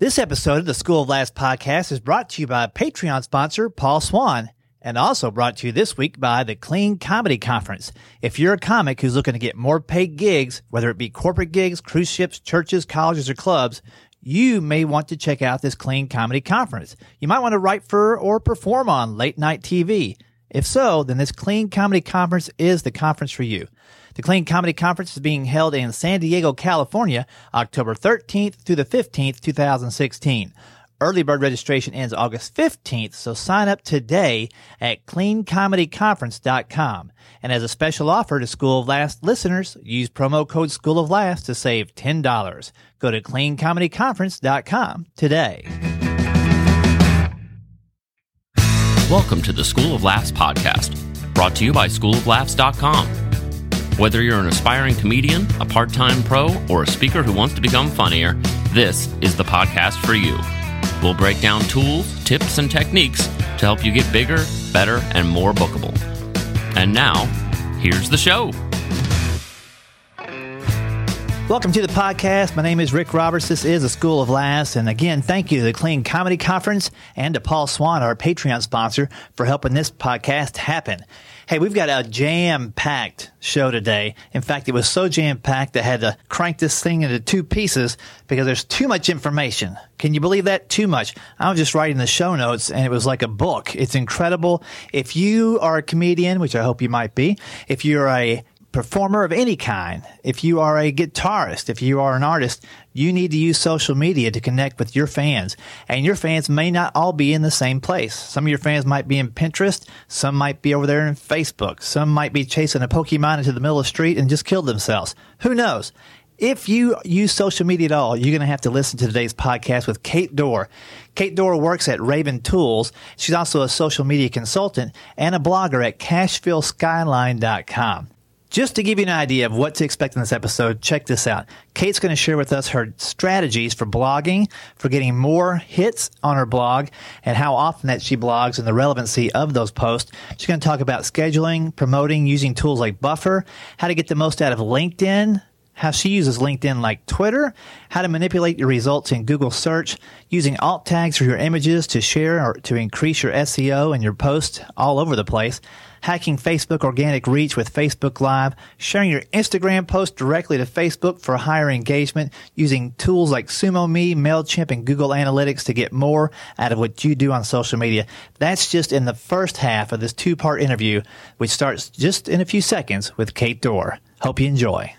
This episode of the School of Laughs podcast is brought to you by Patreon sponsor Paul Swan and also brought to you this week by the Clean Comedy Conference. If you're a comic who's looking to get more paid gigs, whether it be corporate gigs, cruise ships, churches, colleges, or clubs, you may want to check out this Clean Comedy Conference. You might want to write for or perform on late night TV. If so, then this Clean Comedy Conference is the conference for you. The Clean Comedy Conference is being held in San Diego, California, October 13th through the 15th, 2016. Early bird registration ends August 15th, so sign up today at cleancomedyconference.com. And as a special offer to School of Laughs listeners, use promo code School of Laughs to save $10. Go to cleancomedyconference.com today. Welcome to the School of Laughs podcast, brought to you by schooloflaughs.com. Whether you're an aspiring comedian, a part time pro, or a speaker who wants to become funnier, this is the podcast for you. We'll break down tools, tips, and techniques to help you get bigger, better, and more bookable. And now, here's the show. Welcome to the podcast. My name is Rick Roberts. This is the School of Laughs. And again, thank you to the Clean Comedy Conference and to Paul Swan, our Patreon sponsor, for helping this podcast happen. Hey, we've got a jam packed show today. In fact, it was so jam packed I had to crank this thing into two pieces because there's too much information. Can you believe that? Too much. I was just writing the show notes and it was like a book. It's incredible. If you are a comedian, which I hope you might be, if you're a performer of any kind, if you are a guitarist, if you are an artist, you need to use social media to connect with your fans. And your fans may not all be in the same place. Some of your fans might be in Pinterest, some might be over there in Facebook, some might be chasing a Pokemon into the middle of the street and just killed themselves. Who knows? If you use social media at all, you're going to have to listen to today's podcast with Kate Dore. Kate Dore works at Raven Tools. She's also a social media consultant and a blogger at CashvilleSkyline.com. Just to give you an idea of what to expect in this episode, check this out. Kate's going to share with us her strategies for blogging, for getting more hits on her blog, and how often that she blogs and the relevancy of those posts. She's going to talk about scheduling, promoting, using tools like Buffer, how to get the most out of LinkedIn, how she uses LinkedIn like Twitter, how to manipulate your results in Google search, using alt tags for your images to share or to increase your SEO and your posts all over the place, hacking Facebook organic reach with Facebook Live, sharing your Instagram post directly to Facebook for higher engagement, using tools like SumoMe, MailChimp, and Google Analytics to get more out of what you do on social media. That's just in the first half of this two part interview, which starts just in a few seconds with Kate Dore. Hope you enjoy.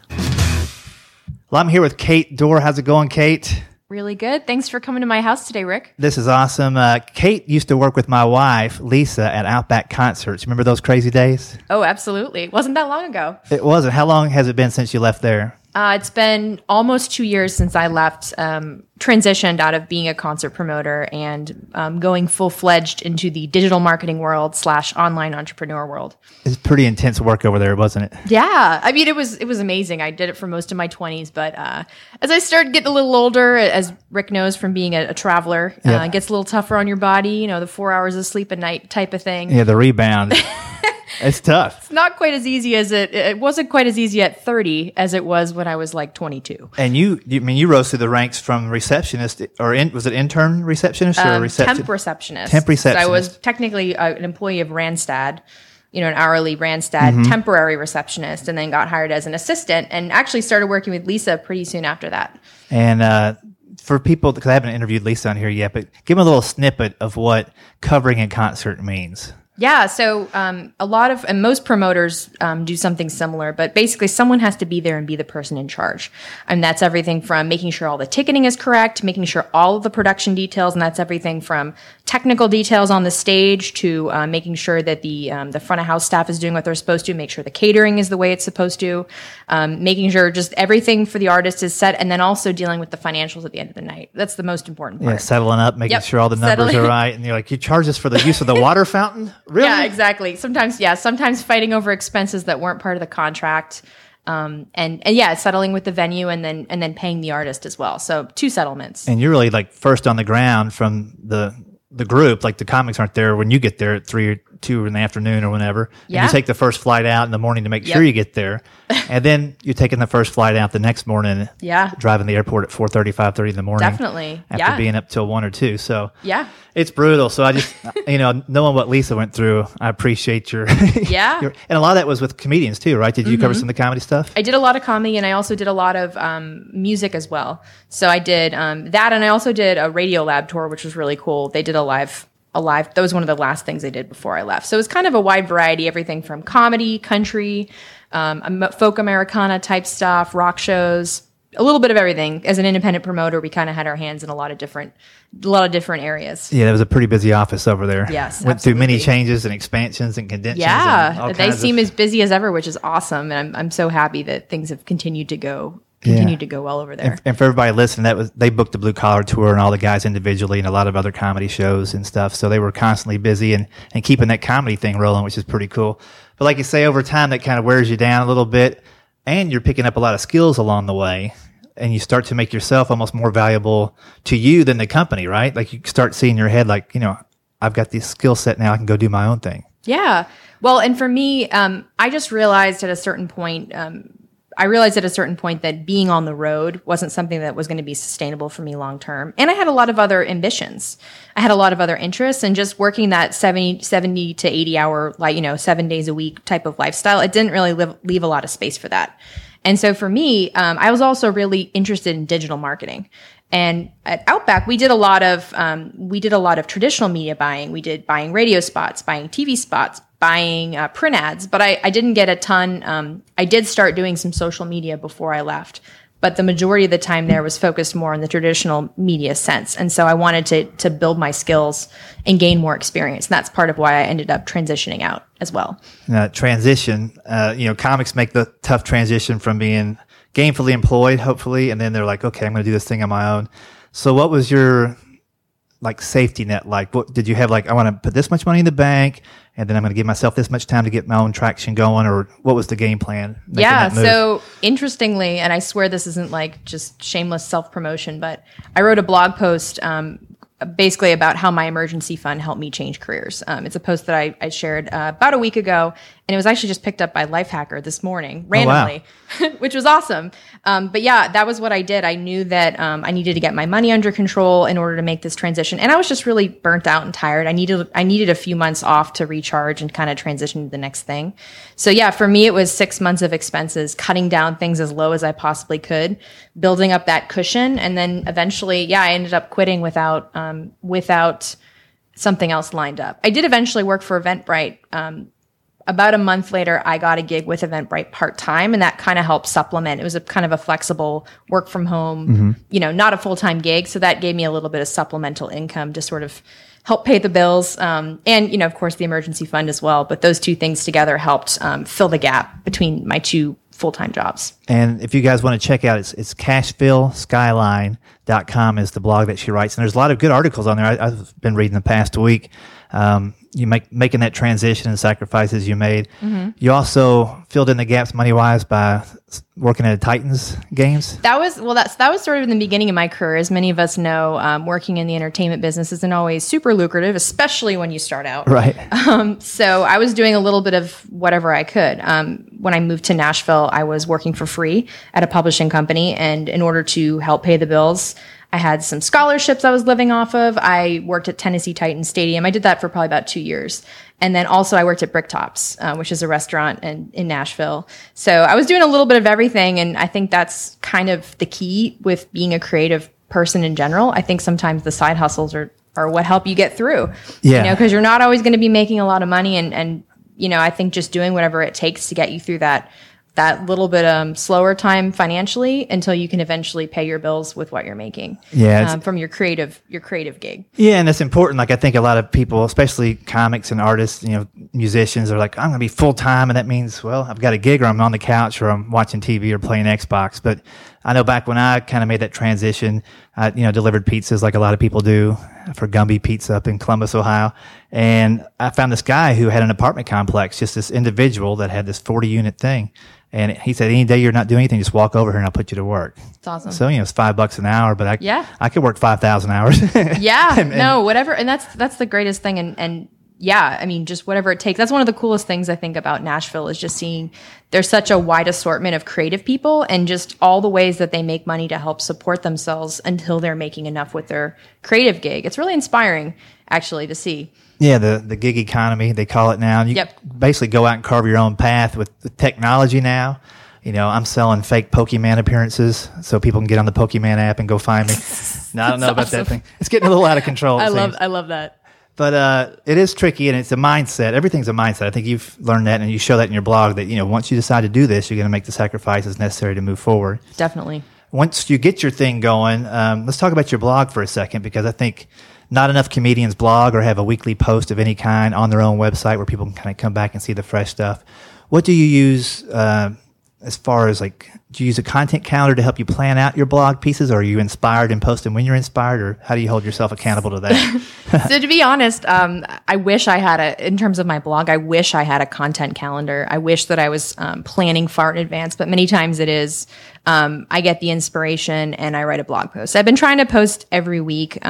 Well, I'm here with Kate Dore. How's it going, Kate? Really good. Thanks for coming to my house today, Rick. This is awesome. Uh, Kate used to work with my wife, Lisa, at Outback Concerts. Remember those crazy days? Oh, absolutely. Wasn't that long ago. It wasn't. How long has it been since you left there? Uh, it's been almost two years since I left, um, transitioned out of being a concert promoter and um, going full fledged into the digital marketing world slash online entrepreneur world. It's pretty intense work over there, wasn't it? Yeah, I mean it was it was amazing. I did it for most of my twenties, but uh, as I started getting a little older, as Rick knows from being a, a traveler, uh, Yeah. it gets a little tougher on your body. You know, the four hours of sleep a night type of thing. Yeah, the rebound. it's tough. It's not quite as easy as it it wasn't quite as easy at 30 as it was when I was like 22. And you, you I mean, you rose through the ranks from receptionist or in, was it intern receptionist or Um, reception? temp receptionist. Temp So I was technically uh, an employee of Randstad, you know, an hourly Randstad Mm-hmm. temporary receptionist and then got hired as an assistant and actually started working with Lisa pretty soon after that. And uh, for people, because I haven't interviewed Lisa on here yet, but give them a little snippet of what covering a concert means. Yeah, so um, a lot of and most promoters um, do something similar, but basically someone has to be there and be the person in charge, and that's everything from making sure all the ticketing is correct, making sure all of the production details, and that's everything from technical details on the stage to uh, making sure that the um, the front of house staff is doing what they're supposed to, make sure the catering is the way it's supposed to, um, making sure just everything for the artist is set, and then also dealing with the financials at the end of the night. That's the most important part. Yeah, settling up, making Yep, sure all the numbers settling. are right. And you're like, you charge us for the use of the water fountain? Really? Yeah, exactly. Sometimes, yeah, sometimes fighting over expenses that weren't part of the contract. Um, and, and yeah, settling with the venue and then and then paying the artist as well. So two settlements. And you're really like first on the ground from the the group. Like the comics aren't there when you get there at three two in the afternoon or whenever. And Yeah. you take the first flight out in the morning to make sure you get there. and then you're taking the first flight out the next morning. Yeah. Driving the airport at 4.30, 5.30 in the morning. Definitely. After Yeah. being up till one or two. So Yeah. it's brutal. So I just, you know, knowing what Lisa went through, I appreciate your, Yeah. your- and a lot of that was with comedians too, right? Did you cover Mm-hmm. some of the comedy stuff? I did a lot of comedy and I also did a lot of um, music as well. So I did um, that and I also did a Radiolab tour, which was really cool. They did a live, that was one of the last things I did before I left. So it was kind of a wide variety, everything from comedy, country, um, folk Americana type stuff, rock shows, a little bit of everything. As an independent promoter, we kind of had our hands in a lot of different, a lot of different areas. Yeah, that was a pretty busy office over there. Yes, Went through many changes and expansions and condensations. and all Yeah, they kinds of- seem as busy as ever, which is awesome. And I'm, I'm so happy that things have continued to go, continued to go well over there. And for everybody listening, that was they booked the blue collar tour and all the guys individually and a lot of other comedy shows and stuff. So they were constantly busy and, and keeping that comedy thing rolling, which is pretty cool. But like you say, over time that kind of wears you down a little bit, and you're picking up a lot of skills along the way, and you start to make yourself almost more valuable to you than the company, right? Like you start seeing your head like, you know, I've got this skill set now, I can go do my own thing. Yeah. Well, and for me, um, I just realized at a certain point, um, I realized at a certain point that being on the road wasn't something that was going to be sustainable for me long term. And I had a lot of other ambitions. I had a lot of other interests and just working that 70, 70 to 80 hour, like, you know, seven days a week type of lifestyle, it didn't really live, leave a lot of space for that. And so for me, um, I was also really interested in digital marketing. And at Outback, we did a lot of um, we did a lot of traditional media buying. We did buying radio spots, buying TV spots, buying uh, print ads. But I, I didn't get a ton. Um, I did start doing some social media before I left, but the majority of the time there was focused more on the traditional media sense. And so I wanted to to build my skills and gain more experience. And that's part of why I ended up transitioning out as well. uh, transition. Uh, you know, comics make the tough transition from being gainfully employed, hopefully, and then they're like, okay, I'm going to do this thing on my own. So, what was your like safety net like? What did you have? Like, I want to put this much money in the bank, and then I'm going to give myself this much time to get my own traction going, or what was the game plan? yeah so interestingly and i swear this isn't like just shameless self-promotion but i wrote a blog post um, basically about how my emergency fund helped me change careers. Um, it's a post that i, I shared uh, about a week ago and it was actually just picked up by lifehacker this morning Oh, wow. randomly which was awesome. Um, but yeah that was what i did. I knew that um, i needed to get my money under control in order to make this transition and i was just really burnt out and tired. I needed i needed a few months off to recharge and kind of transition to the next thing. So yeah for me it was six months of expenses cutting down things as low as i possibly could building up that cushion and then eventually yeah i ended up quitting without um, without something else lined up i did eventually work for eventbrite um, about a month later, I got a gig with Eventbrite part time, and that kind of helped supplement. It was a kind of a flexible work from home, you know, not a full time gig. So that gave me a little bit of supplemental income to sort of help pay the bills, um, and you know, of course, the emergency fund as well. But those two things together helped um, fill the gap between my two full time jobs. And if you guys want to check out, it's, it's cashvilleskyline.com is the blog that she writes. And there's a lot of good articles on there. I, I've been reading the past week. Um, you make making that transition and sacrifices you made. You also filled in the gaps money wise by working at Titans games. That was well. That's that was sort of in the beginning of my career. As many of us know, um, working in the entertainment business isn't always super lucrative, especially when you start out. Right. Um, So I was doing a little bit of whatever I could. Um, when I moved to Nashville, I was working for free at a publishing company, and in order to help pay the bills, I had some scholarships I was living off of. I worked at Tennessee Titans Stadium. I did that for probably about two years, and then also I worked at Bricktops, uh, which is a restaurant in, in Nashville. So I was doing a little bit of everything, and I think that's kind of the key with being a creative person in general. I think sometimes the side hustles are are what help you get through. Yeah. You know, because you're not always going to be making a lot of money and and you know i think just doing whatever it takes to get you through that that little bit um, slower time financially until you can eventually pay your bills with what you're making Yeah, um, from your creative your creative gig Yeah, and it's important. Like I think a lot of people, especially comics and artists, you know, musicians, are like, I'm going to be full time, and that means, well, I've got a gig, or I'm on the couch, or I'm watching TV, or playing Xbox. But I know back when I kind of made that transition, I you know delivered pizzas like a lot of people do for Gumby Pizza up in Columbus, Ohio, and I found this guy who had an apartment complex, just this individual that had this 40 unit thing. And he said, any day you're not doing anything, just walk over here and I'll put you to work. it's awesome So, you know, it's five bucks an hour, but I, Yeah. I could work 5,000 hours. yeah And- and- no whatever and that's that's the greatest thing and and yeah, I mean, just whatever it takes. That's one of the coolest things I think about Nashville is just seeing there's such a wide assortment of creative people and just all the ways that they make money to help support themselves until they're making enough with their creative gig. It's really inspiring, actually, to see. Yeah, the the gig economy they call it now. You Yep. basically go out and carve your own path with the technology now. You know, I'm selling fake Pokemon appearances so people can get on the Pokemon app and go find me. now, I don't know about awesome. that thing. It's getting a little out of control. I love. I love that. But uh, it is tricky, and it's a mindset. Everything's a mindset. I think you've learned that, and you show that in your blog. That you know, once you decide to do this, you're going to make the sacrifices necessary to move forward. Definitely. Once you get your thing going, um, let's talk about your blog for a second, because I think not enough comedians blog or have a weekly post of any kind on their own website where people can kind of come back and see the fresh stuff. What do you use uh, as far as like? Do you use a content calendar to help you plan out your blog pieces, or are you inspired and posting when you're inspired, or how do you hold yourself accountable to that? so to be honest, um, I wish I had a in terms of my blog. I wish I had a content calendar. I wish that I was um, planning far in advance, but many times it is. Um, I get the inspiration and I write a blog post. I've been trying to post every week.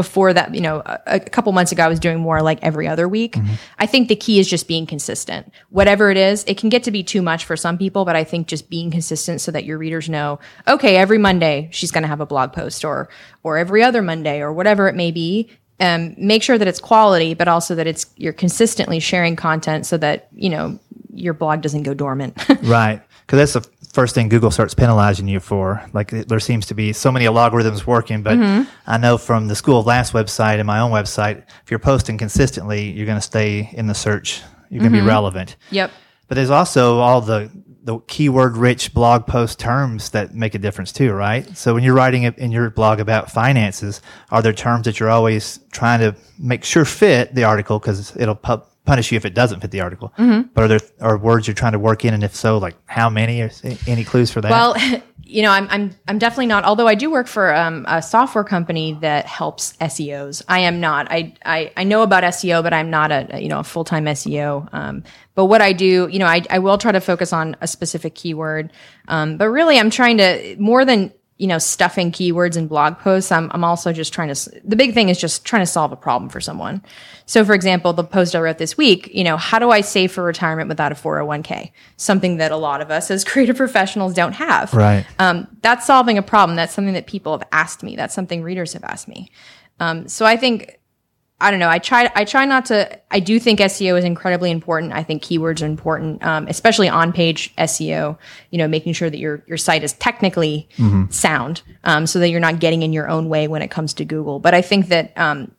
Before that, you know, a, a couple months ago, I was doing more like every other week. I think the key is just being consistent. Whatever it is, it can get to be too much for some people, but I think just being consistent so that your readers know, okay, every Monday she's going to have a blog post or, or every other Monday or whatever it may be um, make sure that it's quality, but also that it's you're consistently sharing content so that you know your blog doesn't go dormant. Right. Because that's the first thing Google starts penalizing you for. Like it- there seems to be so many algorithms working, but mm-hmm. I know from the School of Laughs website and my own website, if you're posting consistently, you're going to stay in the search. You're going to be mm-hmm. relevant. yep. But there's also all the the keyword rich blog post terms that make a difference too, right? So when you're writing in your blog about finances, are there terms that you're always trying to make sure fit the article because it'll pu- punish you if it doesn't fit the article? Mm-hmm. But are there are words you're trying to work in, and if so, like how many? Or any clues for that? Well, you know, I'm I'm I'm definitely not. Although I do work for um, a software company that helps SEOs. I am not. I I, I know about SEO, but I'm not a you know a full time SEO. Um, but what I do, you know, I I will try to focus on a specific keyword. Um, but really, I'm trying to more than you know stuffing keywords in blog posts. I'm I'm also just trying to. The big thing is just trying to solve a problem for someone. So, for example, the post I wrote this week, you know, how do I save for retirement without a 401k? Something that a lot of us as creative professionals don't have right. um, that's solving a problem. That's something that people have asked me. That's something readers have asked me. Um, so I think I don't know. I try. I try not to. I do think SEO is incredibly important. I think keywords are important, um, especially on-page SEO. You know, making sure that your your site is technically sound, um, so that you're not getting in your own way when it comes to Google. But I think that um,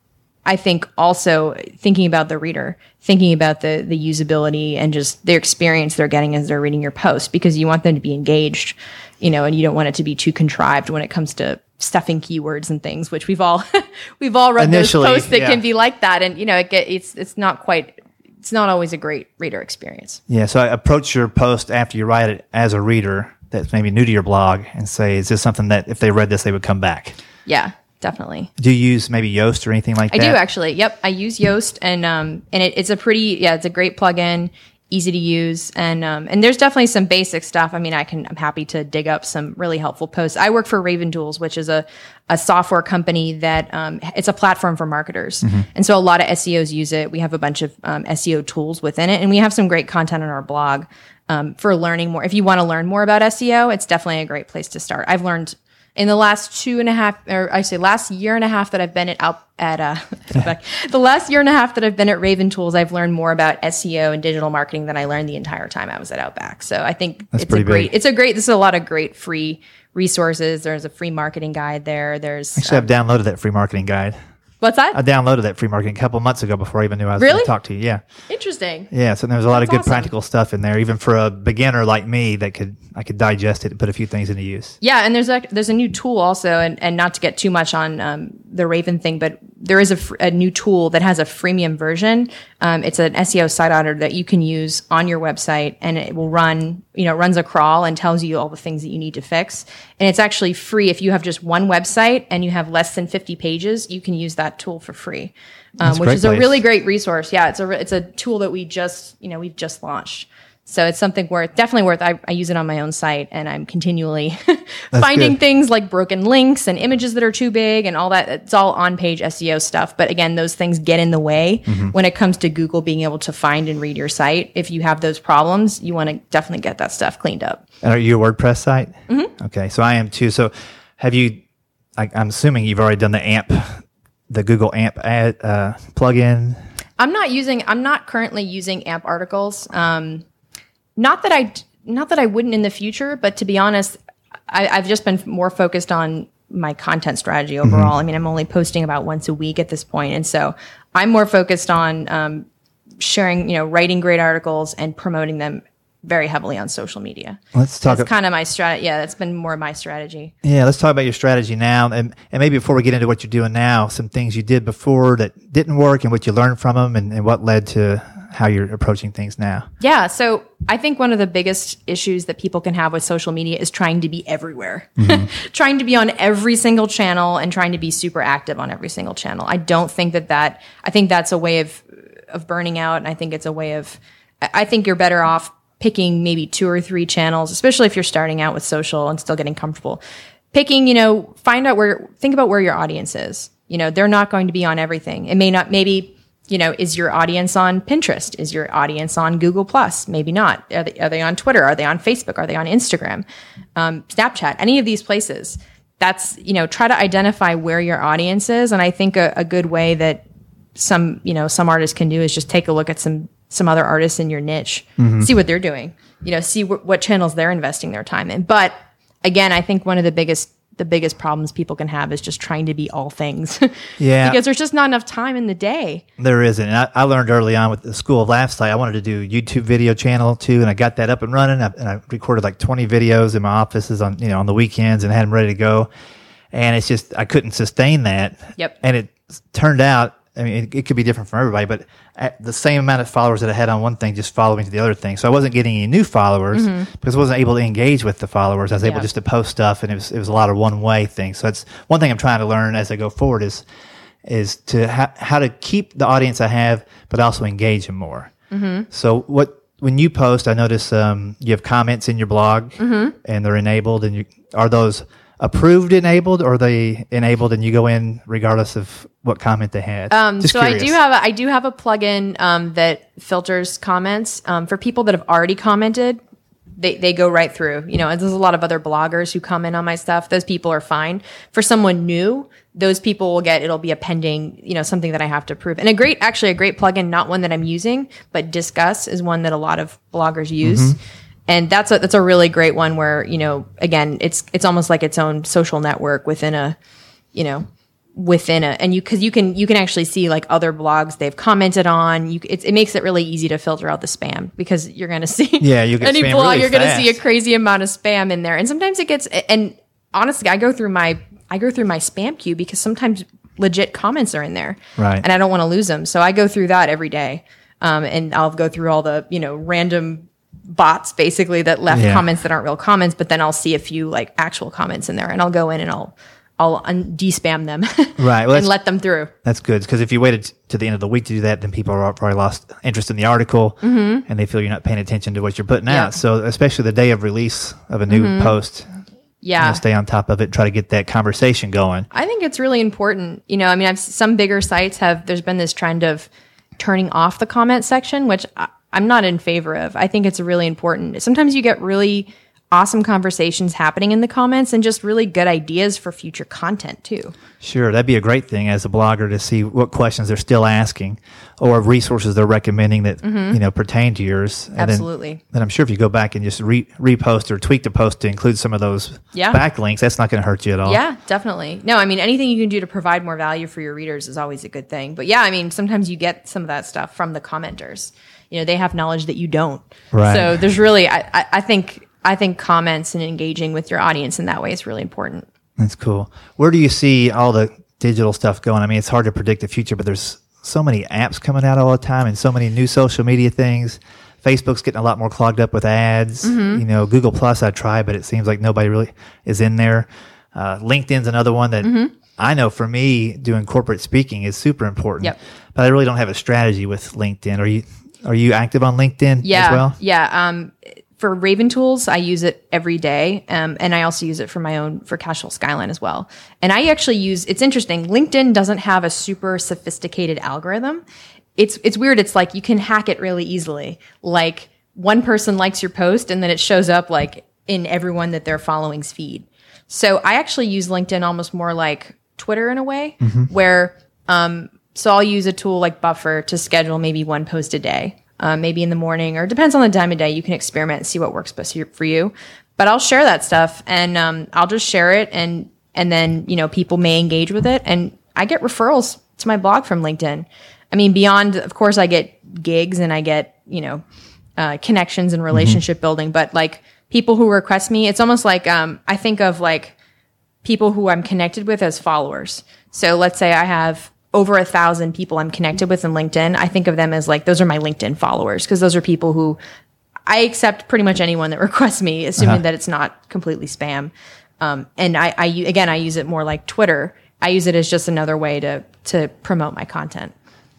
I think also thinking about the reader, thinking about the the usability and just their experience they're getting as they're reading your post, because you want them to be engaged, you know, and you don't want it to be too contrived when it comes to stuffing keywords and things, which we've all we've all read Initially, those posts that yeah. can be like that, and you know, it get, it's it's not quite it's not always a great reader experience. Yeah. So I approach your post after you write it as a reader that's maybe new to your blog and say, is this something that if they read this, they would come back? Yeah, definitely. Do you use maybe Yoast or anything like I that? I do actually. Yep, I use Yoast, and um, and it, it's a pretty yeah, it's a great plugin, easy to use, and um, and there's definitely some basic stuff. I mean, I can I'm happy to dig up some really helpful posts. I work for Raven Tools, which is a a software company that um, it's a platform for marketers, and so a lot of SEOs use it. We have a bunch of um, SEO tools within it, and we have some great content on our blog. Um, for learning more, if you want to learn more about SEO, it's definitely a great place to start. I've learned in the last two and a half, or I say last year and a half that I've been at out at uh, back. the last year and a half that I've been at Raven Tools, I've learned more about SEO and digital marketing than I learned the entire time I was at Outback. So I think it's a great, big. it's a great. This is a lot of great free resources. There's a free marketing guide there. There's Actually, I've downloaded that free marketing guide. What's that? I downloaded that free marketing a couple months ago before I even knew I was going to talk to you. Yeah. Interesting. Yeah. So there's a lot of good awesome. practical stuff in there, even for a beginner like me that could, I could digest it and put a few things into use. Yeah, and there's a there's a new tool also, and, and not to get too much on um, the Raven thing, but there is a, fr- a new tool that has a freemium version. Um, it's an SEO site auditor that you can use on your website, and it will run you know runs a crawl and tells you all the things that you need to fix. And it's actually free if you have just one website and you have less than 50 pages. You can use that tool for free, um, which is a really great resource. Yeah, it's a re- it's a tool that we just you know we've just launched. So it's something worth, definitely worth. I, I use it on my own site, and I'm continually finding good. things like broken links and images that are too big and all that. It's all on page SEO stuff. But again, those things get in the way when it comes to Google being able to find and read your site. If you have those problems, you want to definitely get that stuff cleaned up. And are you a WordPress site? Mm-hmm. Okay, so I am too. So have you? I, I'm assuming you've already done the AMP, the Google AMP ad uh, plugin. I'm not using. I'm not currently using AMP articles. Um, not that I, not that I wouldn't in the future, but to be honest, I, I've just been more focused on my content strategy overall. I mean, I'm only posting about once a week at this point, and so I'm more focused on um, sharing, you know, writing great articles and promoting them very heavily on social media. Let's talk. That's kind of my strategy. Yeah, that's been more my strategy. Yeah, let's talk about your strategy now, and and maybe before we get into what you're doing now, some things you did before that didn't work, and what you learned from them, and, and what led to how you're approaching things now. Yeah. So I think one of the biggest issues that people can have with social media is trying to be everywhere, mm-hmm. trying to be on every single channel and trying to be super active on every single channel. I don't think that that, I think that's a way of, of burning out. And I think it's a way of, I I think you're better off picking maybe two or three channels, especially if you're starting out with social and still getting comfortable. Picking, you know, find out where, think about where your audience is. You know, they're not going to be on everything. It may not, maybe, you know, is your audience on Pinterest? Is your audience on Google Plus? Maybe not. Are they, are they on Twitter? Are they on Facebook? Are they on Instagram? Um, Snapchat? Any of these places? That's, you know, try to identify where your audience is. And I think a, a good way that some, you know, some artists can do is just take a look at some, some other artists in your niche, see what they're doing, you know, see wh- what channels they're investing their time in. But again, I think one of the biggest, the biggest problems people can have is just trying to be all things. Yeah. because there's just not enough time in the day. There isn't. And I, I learned early on with the School of site, I wanted to do YouTube video channel too, and I got that up and running. I, and I recorded like 20 videos in my offices on you know on the weekends and had them ready to go. And it's just I couldn't sustain that. Yep. And it turned out. I mean, it, it could be different from everybody, but at the same amount of followers that I had on one thing just followed me to the other thing. So I wasn't getting any new followers because I wasn't able to engage with the followers. I was able Mm-hmm. Just to post stuff, and it was it was a lot of one way things. So that's one thing I'm trying to learn as I go forward is is to ha- how to keep the audience I have, but also engage them more. Mm-hmm. So what when you post, I notice um, you have comments in your blog, Mm-hmm. and they're enabled. And you are those approved enabled, or they enabled, and you go in regardless of what comment they had? Um, so I do have a, I do have a plugin um, that filters comments um, for people that have already commented. They, they go right through. You know, and there's a lot of other bloggers who comment on my stuff. Those people are fine. For someone new, those people will get it'll be a pending, you know, something that I have to approve. And a great, actually, a great plugin, not one that I'm using, but Disqus is one that a lot of bloggers use. And that's a that's a really great one where you know again it's it's almost like its own social network within a you know within it and you because you can you can actually see like other blogs they've commented on. You it's, it makes it really easy to filter out the spam because you're going to see Yeah, you any blog really you're going to see a crazy amount of spam in there. And sometimes it gets and honestly i go through my i go through my spam queue because sometimes legit comments are in there. Right. and i don't want to lose them. So i go through that every day. Um, and i'll go through all the you know random bots basically that left Yeah. comments that aren't real comments but then i'll see a few like actual comments in there and i'll go in and i'll i'll un- de-spam them Right, well, and let them through That's good because if you waited to the end of the week to do that, then people are probably lost interest in the article and they feel you're not paying attention to what you're putting Mm-hmm. Yeah. Mm-hmm. out. So, especially the day of release of a new post, yeah you know, stay on top of it, try to get that conversation going. I think it's really important. You know, I mean, I've some bigger sites have. There's been this trend of turning off the comment section, which I, I'm not in favor of. I think it's really important. Sometimes you get really awesome conversations happening in the comments and just really good ideas for future content too. Sure, that'd be a great thing as a blogger to see what questions they're still asking or resources they're recommending that you know pertain to yours. And then- Mm-hmm. Absolutely. Then, I'm sure if you go back and just re- repost or tweak the post to include some of those Yeah. backlinks, that's not going to hurt you at all. Yeah, definitely. No, I mean anything you can do to provide more value for your readers is always a good thing. But yeah, I mean sometimes you get some of that stuff from the commenters. You know, they have knowledge that you don't. Right. So there's really, I, I, think, I think comments and engaging with your audience in that way is really important. That's cool. Where do you see all the digital stuff going? I mean, it's hard to predict the future, but there's so many apps coming out all the time and so many new social media things. Facebook's getting a lot more clogged up with ads. Mm-hmm. You know, Google Plus I try, but it seems like nobody really is in there. Uh, LinkedIn's another one that Mm-hmm. I know for me doing corporate speaking is super important. Yep. But I really don't have a strategy with LinkedIn. Are you Are you active on LinkedIn Yeah, as well? yeah. Um, for Raven Tools, I use it every day, um, and I also use it for my own for Cashville Skyline as well. And I actually use. It's interesting. LinkedIn doesn't have a super sophisticated algorithm. It's it's weird. It's like you can hack it really easily. Like one person likes your post, and then it shows up like in everyone that they're following's feed. So I actually use LinkedIn almost more like Twitter in a way, where um, so I'll use a tool like Buffer to schedule maybe one post a day, uh, maybe in the morning, or depends on the time of day. You can experiment and see what works best for you. But I'll share that stuff, and um, I'll just share it, and and then you know people may engage with it, and I get referrals to my blog from LinkedIn. I mean, beyond of course I get gigs and I get you know uh, connections and relationship building, but like people who request me, it's almost like um, I think of like people who I'm connected with as followers. So let's say I have over a thousand people I'm connected with in LinkedIn. I think of them as like those are my LinkedIn followers because those are people who I accept pretty much anyone that requests me, assuming that it's not completely spam. Um, and I, I again, I use it more like Twitter. I use it as just another way to to promote my content.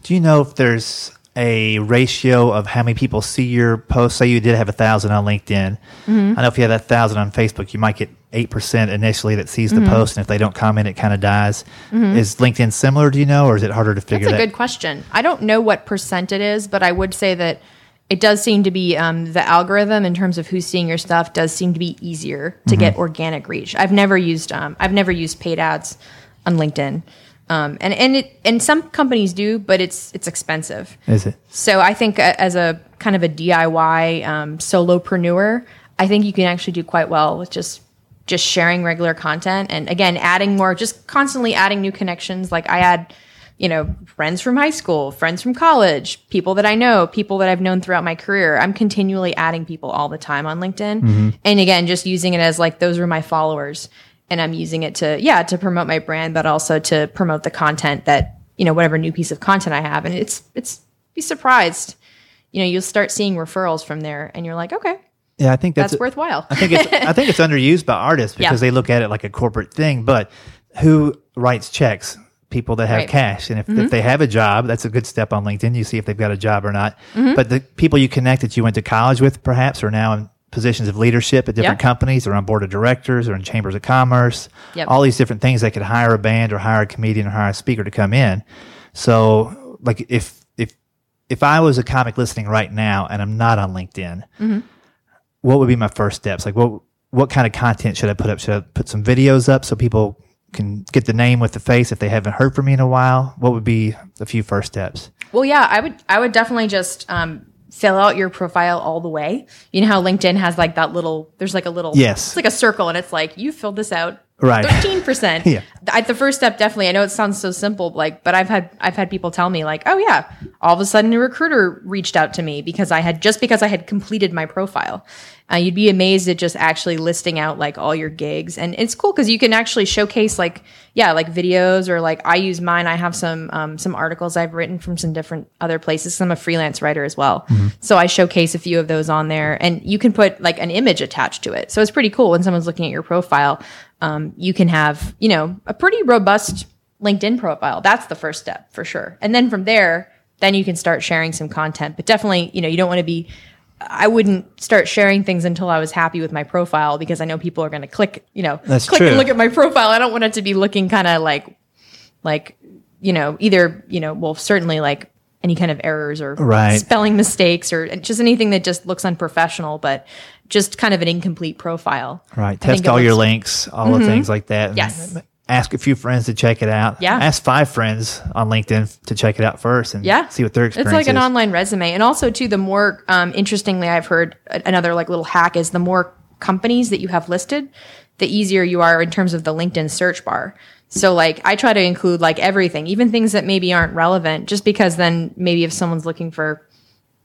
Do you know if there's a ratio of how many people see your post? Say you did have a thousand on LinkedIn. Mm-hmm. I know if you have that thousand on Facebook, you might get eight percent initially that sees the Mm-hmm. post, and if they don't comment, it kind of dies. Is LinkedIn similar? Do you know, or is it harder to figure out? That's a that? good question. I don't know what percent it is, but I would say that it does seem to be um, the algorithm in terms of who's seeing your stuff does seem to be easier to get organic reach. I've never used um, I've never used paid ads on LinkedIn, um, and and it and some companies do, but it's it's expensive. Is it? So I think uh, as a kind of a DIY um, solopreneur, I think you can actually do quite well with just just sharing regular content and again adding more, just constantly adding new connections. Like I add, you know, friends from high school, friends from college, people that I know, people that I've known throughout my career. I'm continually adding people all the time on LinkedIn, mm-hmm. and again, just using it as like those are my followers, and I'm using it to yeah to promote my brand, but also to promote the content that you know whatever new piece of content I have, and it's it's be surprised. You know, you'll start seeing referrals from there and you're like, okay, Yeah, I think that's, that's worthwhile. I think it's I think it's underused by artists because Yeah. they look at it like a corporate thing. But who writes checks? People that have Right. Mm-hmm. cash, and if, if they have a job, that's a good step on LinkedIn. You see if they've got a job or not. Mm-hmm. But the people you connect that you went to college with, perhaps, are now in positions of leadership at different Yeah. companies, or on board of directors, or in chambers of commerce. Yep. All these different things. They could hire a band, or hire a comedian, or hire a speaker to come in. So, like if if if I was a comic listening right now and I'm not on LinkedIn, what would be my first steps? Like what what kind of content should I put up? Should I put some videos up so people can get the name with the face if they haven't heard from me in a while? What would be a few first steps? Well, yeah, I would I would definitely just um, fill out your profile all the way. You know how LinkedIn has like that little there's like a little Yes. it's like a circle and it's like you filled this out Right. thirteen percent. Yeah. I, the first step definitely. I know it sounds so simple, like, but I've had I've had people tell me like, oh yeah, all of a sudden a recruiter reached out to me because I had just because I had completed my profile. Uh, you'd be amazed at just actually listing out like all your gigs, and it's cool because you can actually showcase like yeah, like videos or like I use mine. I have some um, some articles I've written from some different other places. I'm a freelance writer as well, so I showcase a few of those on there, and you can put like an image attached to it. So it's pretty cool when someone's looking at your profile. Um, you can have you know a pretty robust LinkedIn profile. That's the first step for sure, and then from there, then you can start sharing some content. But definitely, you know, you don't want to be I wouldn't start sharing things until I was happy with my profile because I know people are going to click, you know, That's click true. and look at my profile. I don't want it to be looking kind of like, like, you know, either, you know, well, certainly like any kind of errors or Right. spelling mistakes or just anything that just looks unprofessional, but just kind of an incomplete profile. Right. I Test all your links, all the things like that. Yes. Ask a few friends to check it out. Yeah. Ask five friends on LinkedIn to check it out first and Yeah. see what their experience It's like an is. online resume. And also too, the more um, interestingly I've heard another like little hack is the more companies that you have listed, the easier you are in terms of the LinkedIn search bar. So like I try to include like everything, even things that maybe aren't relevant, just because then maybe if someone's looking for,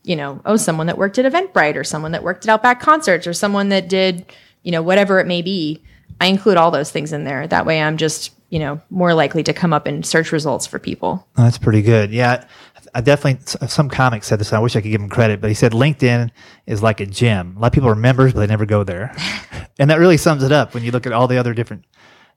you know, oh, someone that worked at Eventbrite or someone that worked at Outback Concerts or someone that did, you know, whatever it may be, I include all those things in there. That way I'm just, you know, more likely to come up in search results for people. Oh, That's pretty good. Yeah, I definitely. Some comic said this. I wish I could give him credit, but he said LinkedIn is like a gym. A lot of people are members, but they never go there, and that really sums it up when you look at all the other different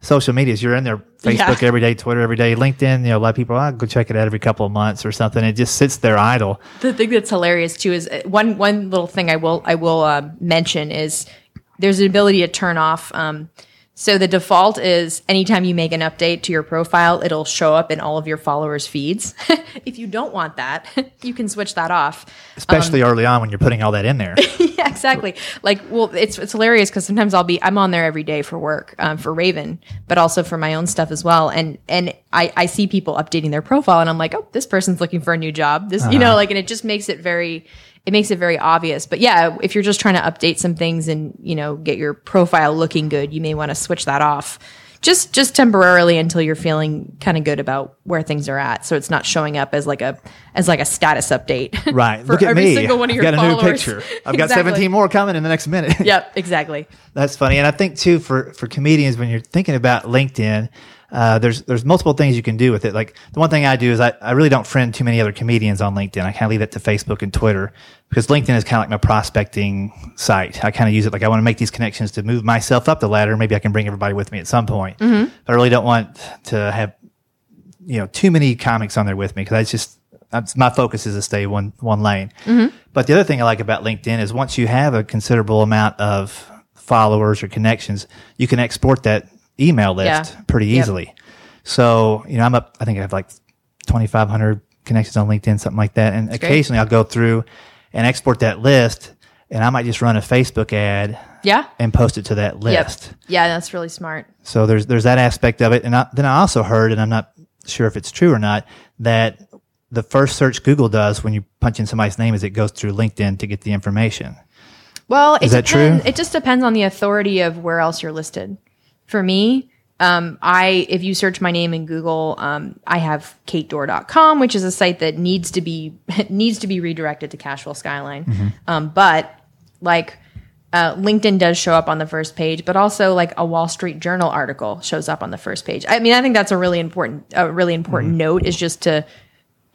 social medias. You're in there, Facebook Yeah. every day, Twitter every day, LinkedIn. You know, a lot of people, I'll go check it out every couple of months or something. It just sits there idle. The thing that's hilarious too is uh, one one little thing I will I will uh, mention is there's an ability to turn off. Um, so the default is anytime you make an update to your profile, it'll show up in all of your followers' feeds. if you don't want that, you can switch that off. especially early on when you're putting all that in there. yeah, exactly. Like, well, it's it's hilarious because sometimes I'll be I'm on there every day for work um, for Raven, but also for my own stuff as well. And and I I see people updating their profile, and I'm like, oh, this person's looking for a new job. This, you know, like, and it just makes it very. It makes it very obvious. But yeah, if you're just trying to update some things and, you know, get your profile looking good, you may want to switch that off. Just just temporarily until you're feeling kind of good about where things are at. So it's not showing up as like a as like a status update. Right. for Look at every me. single one of I've your got a new followers. picture. I've got 17 more coming in the next minute. Yep, exactly. That's funny, and I think too for for comedians when you're thinking about LinkedIn, uh, there's there's multiple things you can do with it. Like the one thing I do is I, I really don't friend too many other comedians on LinkedIn. I kind of leave that to Facebook and Twitter because LinkedIn is kind of like my prospecting site. I kind of use it like I want to make these connections to move myself up the ladder. Maybe I can bring everybody with me at some point. But I really don't want to have you know too many comics on there with me because I just my focus is to stay one one lane. But the other thing I like about LinkedIn is once you have a considerable amount of followers or connections, you can export that email list Yeah. pretty Yep. easily. So you know I'm up. I think I have like 2,500 connections on LinkedIn, something like that. And occasionally I'll go through and export that list, and I might just run a Facebook ad Yeah. and post it to that Yep. list. Yeah, that's really smart. So there's there's that aspect of it, and I, then I also heard, and I'm not sure if it's true or not, that the first search Google does when you punch in somebody's name is it goes through LinkedIn to get the information. Well, Is that true? It just depends on the authority of where else you're listed. For me, um, I if you search my name in Google, um, I have katedore.com, which is a site that needs to be needs to be redirected to Cashville Skyline. Mm-hmm. Um, but like uh, LinkedIn does show up on the first page, but also like a Wall Street Journal article shows up on the first page. I mean, I think that's a really important a really important Mm-hmm. note is just to.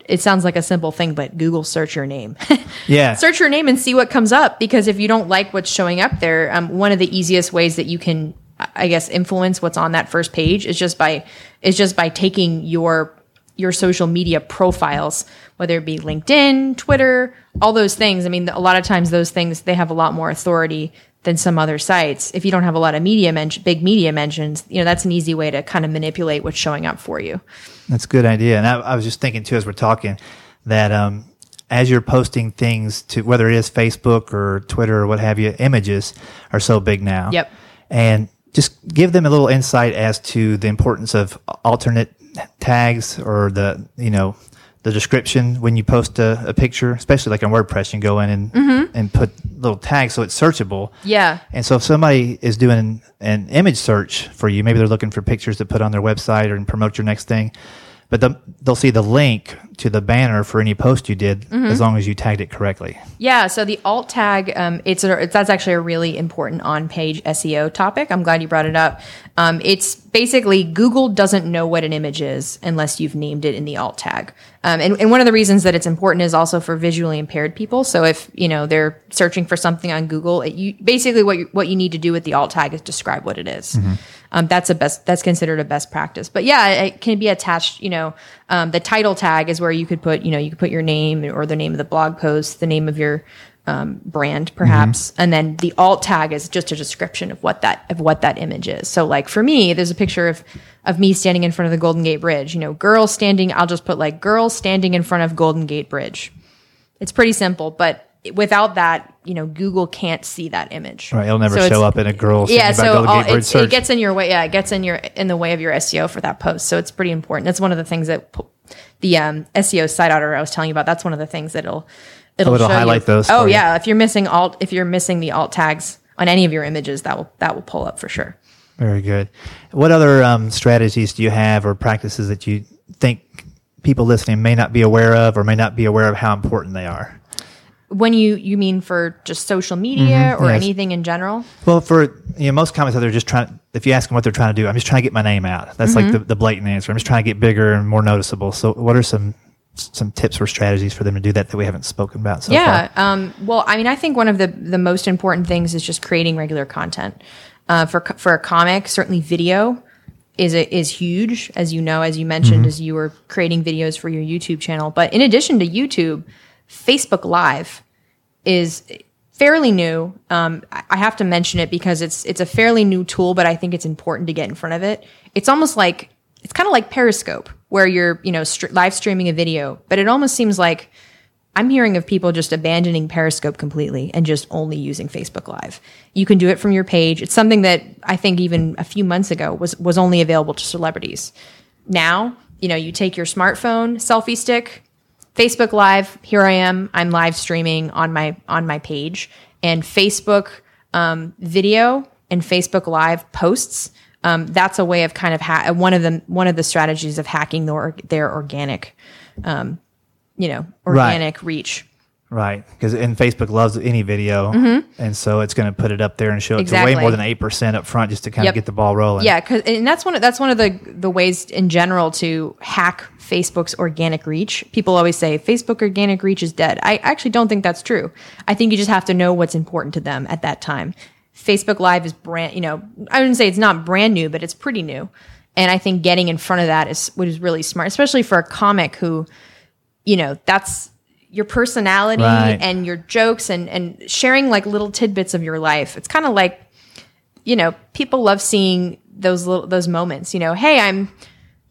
It sounds like a simple thing, but Google search your name. Yeah, search your name and see what comes up because if you don't like what's showing up there um, one of the easiest ways that you can i guess influence what's on that first page is just by is just by taking your your social media profiles whether it be linkedin twitter all those things i mean a lot of times those things they have a lot more authority than some other sites if you don't have a lot of media men- big media mentions you know that's an easy way to kind of manipulate what's showing up for you that's a good idea. And I, I was just thinking too as we're talking that um, as you're posting things to whether it is Facebook or Twitter or what have you, images are so big now. Yep. And just give them a little insight as to the importance of alternate tags or the you know the description when you post a, a picture, especially like on WordPress, you can go in and mm-hmm. and put little tags so it's searchable. yeah And so if somebody is doing an image search for you, maybe they're looking for pictures to put on their website or and promote your next thing, but the, they'll see the link to the banner for any post you did as long as you tagged it correctly. Yeah, so the alt tag, um, it's, a, it's that's actually a really important on page SEO topic. I'm glad you brought it up. Um, it's basically Google doesn't know what an image is unless you've named it in the alt tag. Um, and, and one of the reasons that it's important is also for visually impaired people. So if you know they're searching for something on Google, it, you basically what you, what you need to do with the alt tag is describe what it is. Um, that's a best. That's considered a best practice. But yeah, it can be attached. You know, um, the title tag is where you could put. You know, you could put your name or the name of the blog post, the name of your um, brand, perhaps, and then the alt tag is just a description of what that of what that image is. So, like for me, there's a picture of of me standing in front of the Golden Gate Bridge. You know, girl standing. I'll just put like girl standing in front of Golden Gate Bridge. It's pretty simple, but without that, you know, Google can't see that image. Right, it'll never So show up in a girl yeah, so all- Gate Bridge it's, search. it gets in your way. Yeah, it gets in your in the way of your SEO for that post. So it's pretty important. That's one of the things that the um, SEO site auditor I was telling you about. That's one of the things that it'll it'll, Oh, it'll show you. highlight those Oh for you. yeah, if you're missing alt, if you're missing the alt tags on any of your images, that will that will pull up for sure. Very good. What other um, strategies do you have or practices that you think people listening may not be aware of or may not be aware of how important they are? When you you mean for just social media or Mm-hmm. yes. anything in general? Well, for you know, most comments out there, just trying. If you ask them what they're trying to do, I'm just trying to get my name out. That's like the, the blatant answer. I'm just trying to get bigger and more noticeable. So, what are some some tips or strategies for them to do that that we haven't spoken about so yeah. far? Um, well, I mean, I think one of the the most important things is just creating regular content. Uh, for for a comic, certainly video. is a, is huge, as you know, as you mentioned, Mm-hmm. as you were creating videos for your YouTube channel. But in addition to YouTube, Facebook Live is fairly new. Um, I have to mention it because it's it's a fairly new tool, but I think it's important to get in front of it. It's almost like it's kind of like Periscope, where you're you know str- live streaming a video, but it almost seems like I'm hearing of people just abandoning Periscope completely and just only using Facebook Live. You can do it from your page. It's something that I think even a few months ago was was only available to celebrities. Now, you know, you take your smartphone selfie stick, Facebook Live. Here I am. I'm live streaming on my on my page, and Facebook um, video and Facebook Live posts. Um, that's a way of kind of ha- one of the one of the strategies of hacking their their organic, um, you know, organic reach. Right, because and Facebook loves any video, and so it's going to put it up there and show it to Mm-hmm. Exactly. way more than eight percent up front just to kind Yep. of get the ball rolling. Yeah, cause, and that's one of that's one of the the ways in general to hack Facebook's organic reach. People always say Facebook organic reach is dead. I actually don't think that's true. I think you just have to know what's important to them at that time. Facebook Live is brand, you know, I wouldn't say it's not brand new, but it's pretty new. And I think getting in front of that is what is really smart, especially for a comic who, you know, that's your personality Right. and your jokes and and sharing like little tidbits of your life. It's kind of like you know, people love seeing those little those moments. You know, hey, I'm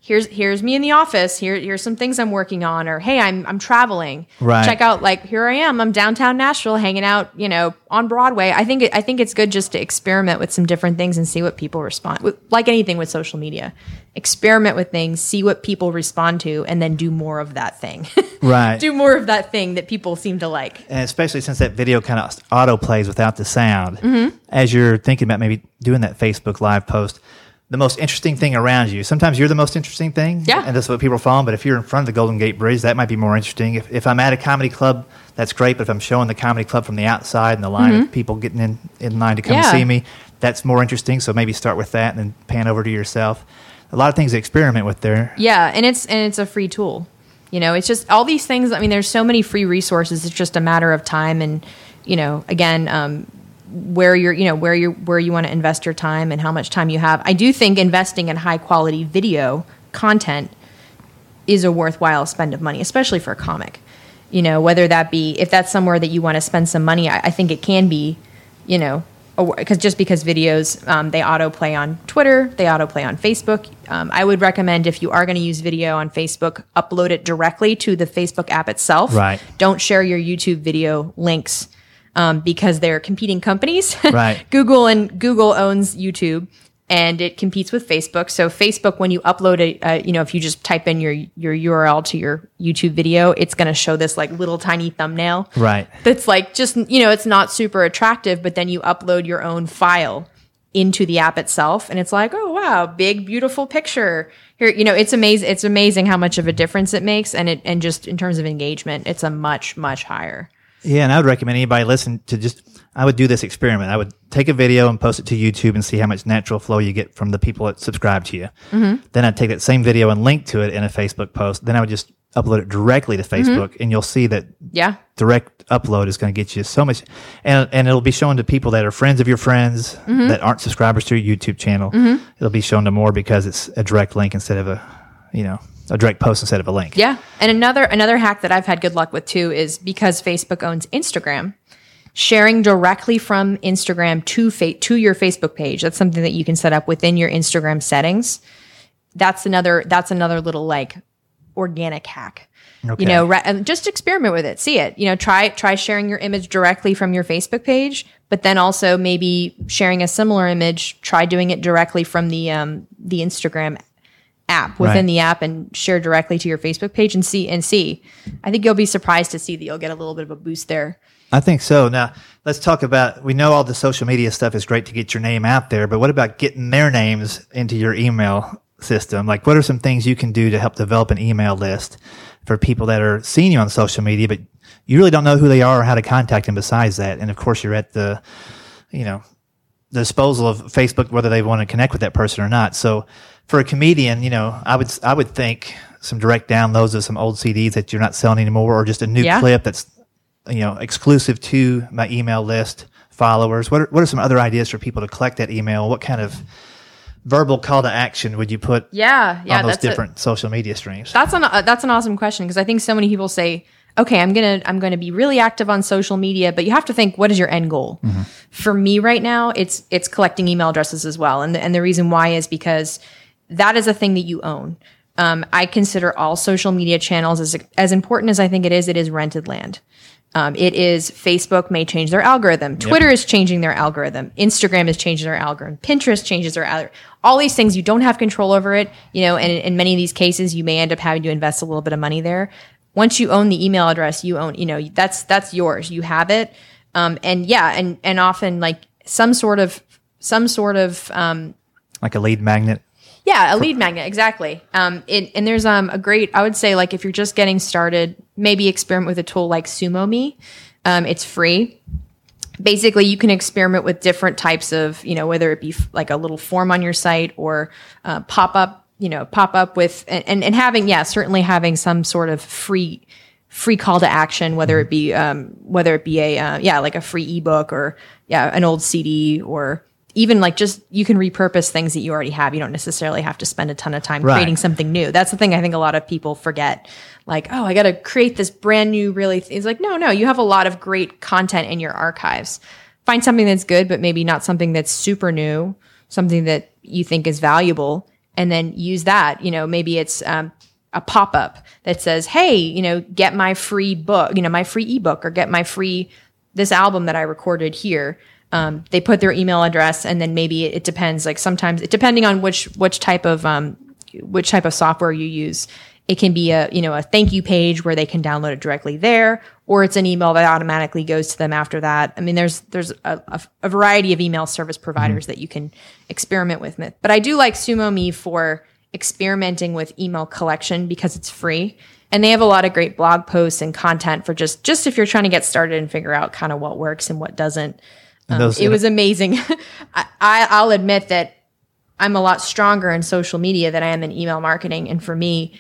here's here's me in the office. Here here's some things I'm working on, or hey, I'm I'm traveling. Right. Check out like here I am. I'm downtown Nashville, hanging out. You know, on Broadway. I think it, I think it's good just to experiment with some different things and see what people respond. Like anything with social media, experiment with things, see what people respond to, and then do more of that thing. right. do more of that thing that people seem to like. and especially since that video kind of auto plays without the sound, Mm-hmm. as you're thinking about maybe doing that Facebook Live post, the most interesting thing around you. Sometimes you're the most interesting thing, Yeah. and that's what people are following. But if you're in front of the Golden Gate Bridge, that might be more interesting. If, if I'm at a comedy club, that's great. But if I'm showing the comedy club from the outside and the line of people getting in in line to come Mm-hmm. Yeah. see me, that's more interesting. So maybe start with that and then pan over to yourself. A lot of things to experiment with there. Yeah, and it's and it's a free tool. You know, it's just all these things. I mean, there's so many free resources. It's just a matter of time, and you know, again, um, where you're, you know, where you where you want to invest your time and how much time you have. I do think investing in high quality video content is a worthwhile spend of money, especially for a comic. You know, whether that be if that's somewhere that you want to spend some money, I, I think it can be, you know, because just because videos um, they autoplay on Twitter, they autoplay on Facebook. Um, I would recommend if you are going to use video on Facebook, upload it directly to the Facebook app itself. Right. Don't share your YouTube video links um, because they're competing companies. Right. Google and Google owns YouTube and it competes with Facebook. So Facebook, when you upload it, uh, you know, if you just type in your your URL to your YouTube video, it's going to show this like little tiny thumbnail. Right. That's like just you know, it's not super attractive, but then you upload your own file into the app itself, and it's like, oh wow, big beautiful picture. Here, you know, it's amazing. It's amazing how much of a difference it makes, and it and just in terms of engagement, it's a much much higher. Yeah, and I would recommend anybody listen to just. I would do this experiment. I would take a video and post it to YouTube and see how much natural flow you get from the people that subscribe to you. Mm-hmm. Then I'd take that same video and link to it in a Facebook post. Then I would just upload it directly to Mm-hmm. Facebook, and you'll see that Yeah, direct upload is going to get you so much, and and it'll be shown to people that are friends of your friends Mm-hmm. that aren't subscribers to your YouTube channel. It'll be shown to more because it's a direct link instead of a, you know, a direct post instead of a link. Yeah. And another another hack that I've had good luck with too is because Facebook owns Instagram, sharing directly from Instagram to fa- to your Facebook page. That's something that you can set up within your Instagram settings. That's another that's another little like organic hack. Okay. You know, and just experiment with it. See it. You know, try try sharing your image directly from your Facebook page, but then also maybe sharing a similar image. Try doing it directly from the um, the Instagram app within Right. the app and share directly to your Facebook page and see and see. I think you'll be surprised to see that you'll get a little bit of a boost there. I think so. Now, let's talk about we know all the social media stuff is great to get your name out there, but what about getting their names into your email system? Like, what are some things you can do to help develop an email list for people that are seeing you on social media, but you really don't know who they are or how to contact them besides that? And of course, you're at the, you know, the disposal of Facebook whether they want to connect with that person or not. So for a comedian, you know, I would I would think some direct downloads of some old CDs that you're not selling anymore, or just a new Yeah. clip that's you know exclusive to my email list followers. What are, what are some other ideas for people to collect that email? What kind of verbal call to action would you put Yeah, yeah, on those that's a- different social media streams? That's an uh, that's an awesome question because I think so many people say, "Okay, I'm gonna I'm gonna be really active on social media," but you have to think, what is your end goal? For me, right now, it's it's collecting email addresses as well, and the, and the reason why is because that is a thing that you own. Um, I consider all social media channels as as important as I think it is. It is rented land. Um, it is Facebook may change their algorithm. Twitter is changing their algorithm. Instagram is changing their algorithm. Pinterest changes their algorithm. All these things you don't have control over it, you know. And in, in many of these cases, you may end up having to invest a little bit of money there. Once you own the email address, you own, you know, that's that's yours. You have it. Um, and yeah, and and often like some sort of some sort of um, Like a lead magnet? Yeah, a lead magnet, exactly. Um, it, and there's um a great, I would say, like if you're just getting started, maybe experiment with a tool like SumoMe. Um, it's free. Basically, you can experiment with different types of, you know, whether it be f- like a little form on your site or uh, pop up, you know, pop up with, and, and, and having, yeah, certainly having some sort of free free call to action, whether it be um, whether it be a uh, yeah like a free ebook or yeah an old CD or even like just you can repurpose things that you already have. You don't necessarily have to spend a ton of time Right. creating something new. That's the thing I think a lot of people forget. Like, oh, I got to create this brand new really. Th-. It's like, no, no, you have a lot of great content in your archives. Find something that's good, but maybe not something that's super new. Something that you think is valuable, and then use that. You know, maybe it's um, a pop up that says, "Hey, you know, get my free book, you know, my free ebook, or get my free this album that I recorded here." Um, they put their email address, and then maybe it, it depends. Like sometimes, it depending on which which type of um, which type of software you use. It can be a you know a thank you page where they can download it directly there, or it's an email that automatically goes to them after that. I mean, there's there's a, a, a variety of email service providers that you can experiment with. But I do like SumoMe for experimenting with email collection because it's free, and they have a lot of great blog posts and content for just just if you're trying to get started and figure out kind of what works and what doesn't. Um, it was amazing. I, I'll admit that I'm a lot stronger in social media than I am in email marketing. And for me,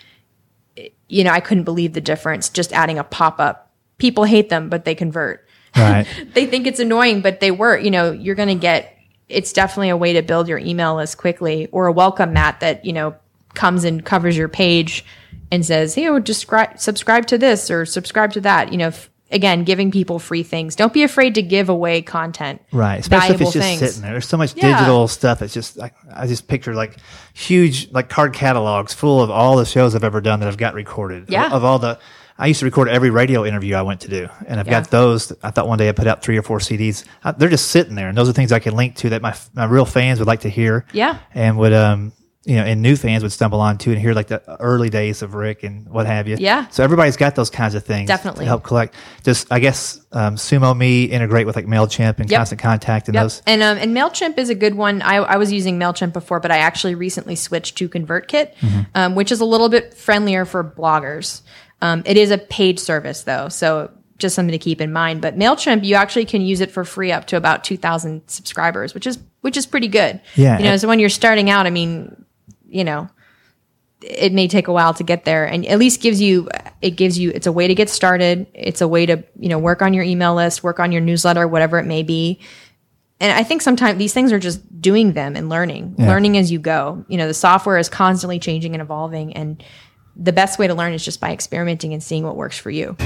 you know, I couldn't believe the difference just adding a pop up. People hate them, but they convert. Right. They think it's annoying, but they work. You know, you're going to get, it's definitely a way to build your email list quickly or a welcome mat that, you know, comes and covers your page and says, hey, oh, describe, subscribe to this or subscribe to that. You know, f- again, giving people free things. Don't be afraid to give away content. Right, especially if it's just things. sitting there. There's so much Yeah. digital stuff. It's just like I just picture like huge like card catalogs full of all the shows I've ever done that I've got recorded. Yeah. Of all the I used to record every radio interview I went to do, and I've Yeah. got those. I thought one day I put out three or four CDs. Uh, they're just sitting there, and those are things I can link to that my my real fans would like to hear. Yeah. and would um you know, and new fans would stumble on too and hear like the early days of Rick and what have you. Yeah. So everybody's got those kinds of things Definitely. to help collect. Just I guess um, SumoMe integrate with like Mailchimp and Yep. Constant Contact and Yep. those. And um, and Mailchimp is a good one. I, I was using Mailchimp before, but I actually recently switched to ConvertKit, Mm-hmm. um, which is a little bit friendlier for bloggers. Um, it is a paid service though, so just something to keep in mind. But Mailchimp, you actually can use it for free up to about two thousand subscribers, which is which is pretty good. Yeah. you know, so when you're starting out, I mean, you know. It may take a while to get there, and at least gives you it gives you it's a way to get started. It's a way to you know work on your email list, work on your newsletter, whatever it may be and I think sometimes these things are just doing them and learning, learning as you go. You know, the software is constantly changing and evolving, and the best way to learn is just by experimenting and seeing what works for you.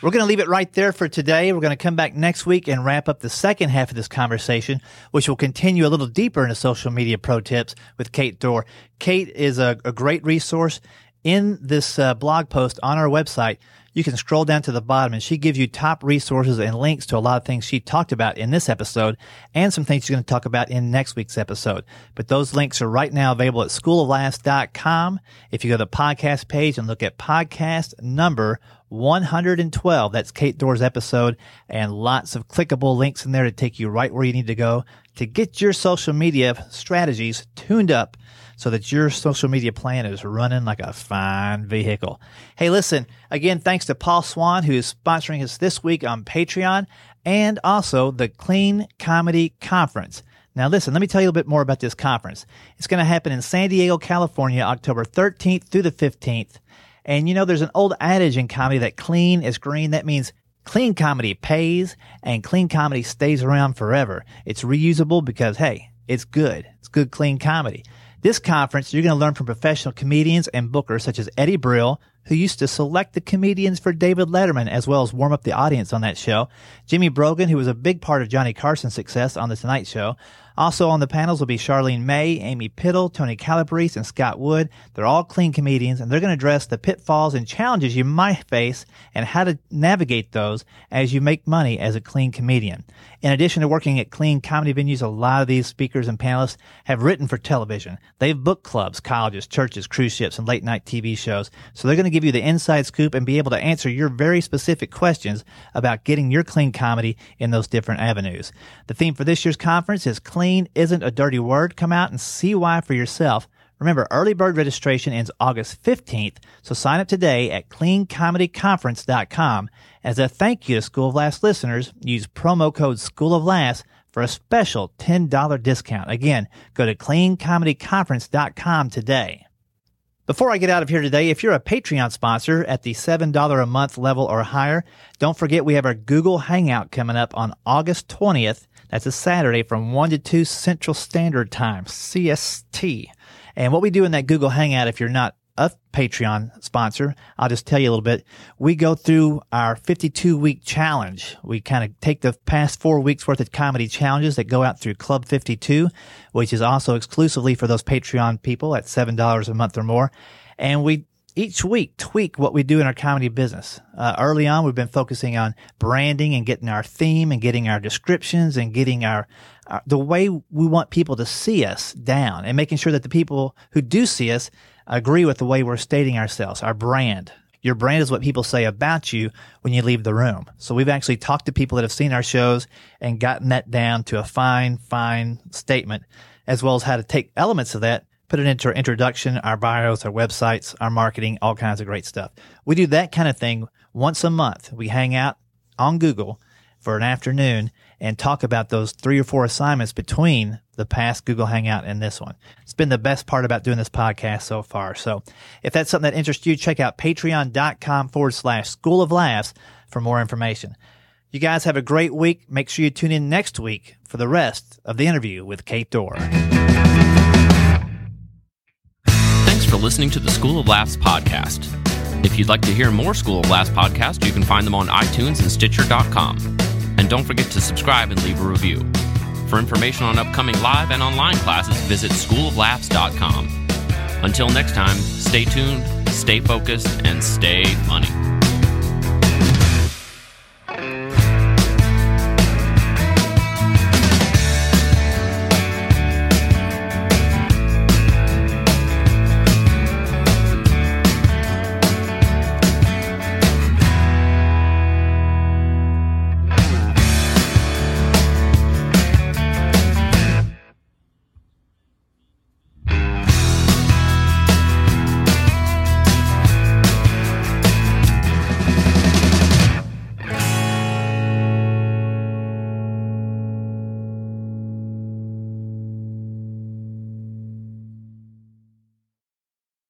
We're going to leave it right there for today. We're going to come back next week and wrap up the second half of this conversation, which will continue a little deeper into social media pro tips with Kate Dore. Kate is a, a great resource. In this uh, blog post on our website, you can scroll down to the bottom and she gives you top resources and links to a lot of things she talked about in this episode and some things she's going to talk about in next week's episode. But those links are right now available at schooloflaughs.com. If you go to the podcast page and look at podcast number 112. That's Kate Dore's episode and lots of clickable links in there to take you right where you need to go to get your social media strategies tuned up so that your social media plan is running like a fine vehicle. Hey, listen, again, thanks to Paul Swan, who is sponsoring us this week on Patreon and also the Clean Comedy Conference. Now, listen, let me tell you a little bit more about this conference. It's going to happen in San Diego, California, October 13th through the 15th. And you know, there's an old adage in comedy that clean is green. That means clean comedy pays and clean comedy stays around forever. It's reusable because, hey, It's good. It's good, clean comedy. This conference, you're going to learn from professional comedians and bookers such as Eddie Brill, who used to select the comedians for David Letterman as well as warm up the audience on that show. Jimmy Brogan, who was a big part of Johnny Carson's success on The Tonight Show. Also on the panels will be Charlene May, Amy Pittle, Tony Calabrese, and Scott Wood. They're all clean comedians and they're going to address the pitfalls and challenges you might face and how to navigate those as you make money as a clean comedian. In addition to working at clean comedy venues, a lot of these speakers and panelists have written for television. They've booked clubs, colleges, churches, cruise ships, and late night TV shows. So they're going to give you the inside scoop and be able to answer your very specific questions about getting your clean comedy in those different avenues. The theme for this year's conference is clean isn't a dirty word. Come out and see why for yourself. Remember, early bird registration ends August 15th, so sign up today at cleancomedyconference.com. As a thank you to School of Laughs listeners, use promo code School of Laughs for a special $10 discount. Again, go to cleancomedyconference.com today. Before I get out of here today, if you're a Patreon sponsor at the $7 a month level or higher, don't forget we have our Google Hangout coming up on August 20th. That's a Saturday from 1 to 2 Central Standard Time, CST. And what we do in that Google Hangout, if you're not a Patreon sponsor, I'll just tell you a little bit. We go through our 52 week challenge. We kind of take the past four weeks worth of comedy challenges that go out through Club 52, which is also exclusively for those Patreon people at $7 a month or more. And we each week tweak what we do in our comedy business. Uh, early on, we've been focusing on branding and getting our theme and getting our descriptions and getting our, our, the way we want people to see us down and making sure that the people who do see us agree with the way we're stating ourselves, our brand. Your brand is what people say about you when you leave the room. So we've actually talked to people that have seen our shows and gotten that down to a fine, fine statement, as well as how to take elements of that put it into our introduction, our bios, our websites, our marketing, all kinds of great stuff. We do that kind of thing once a month. We hang out on Google for an afternoon and talk about those three or four assignments between the past Google Hangout and this one. It's been the best part about doing this podcast so far. So if that's something that interests you, check out patreon.com forward slash school of laughs for more information. You guys have a great week. Make sure you tune in next week for the rest of the interview with Kate Dore. Thanks for listening to the School of Laughs podcast. If you'd like to hear more School of Laughs podcasts, you can find them on iTunes and Stitcher.com. And don't forget to subscribe and leave a review. For information on upcoming live and online classes, visit schooloflaughs.com. Until next time, stay tuned, stay focused, and stay funny.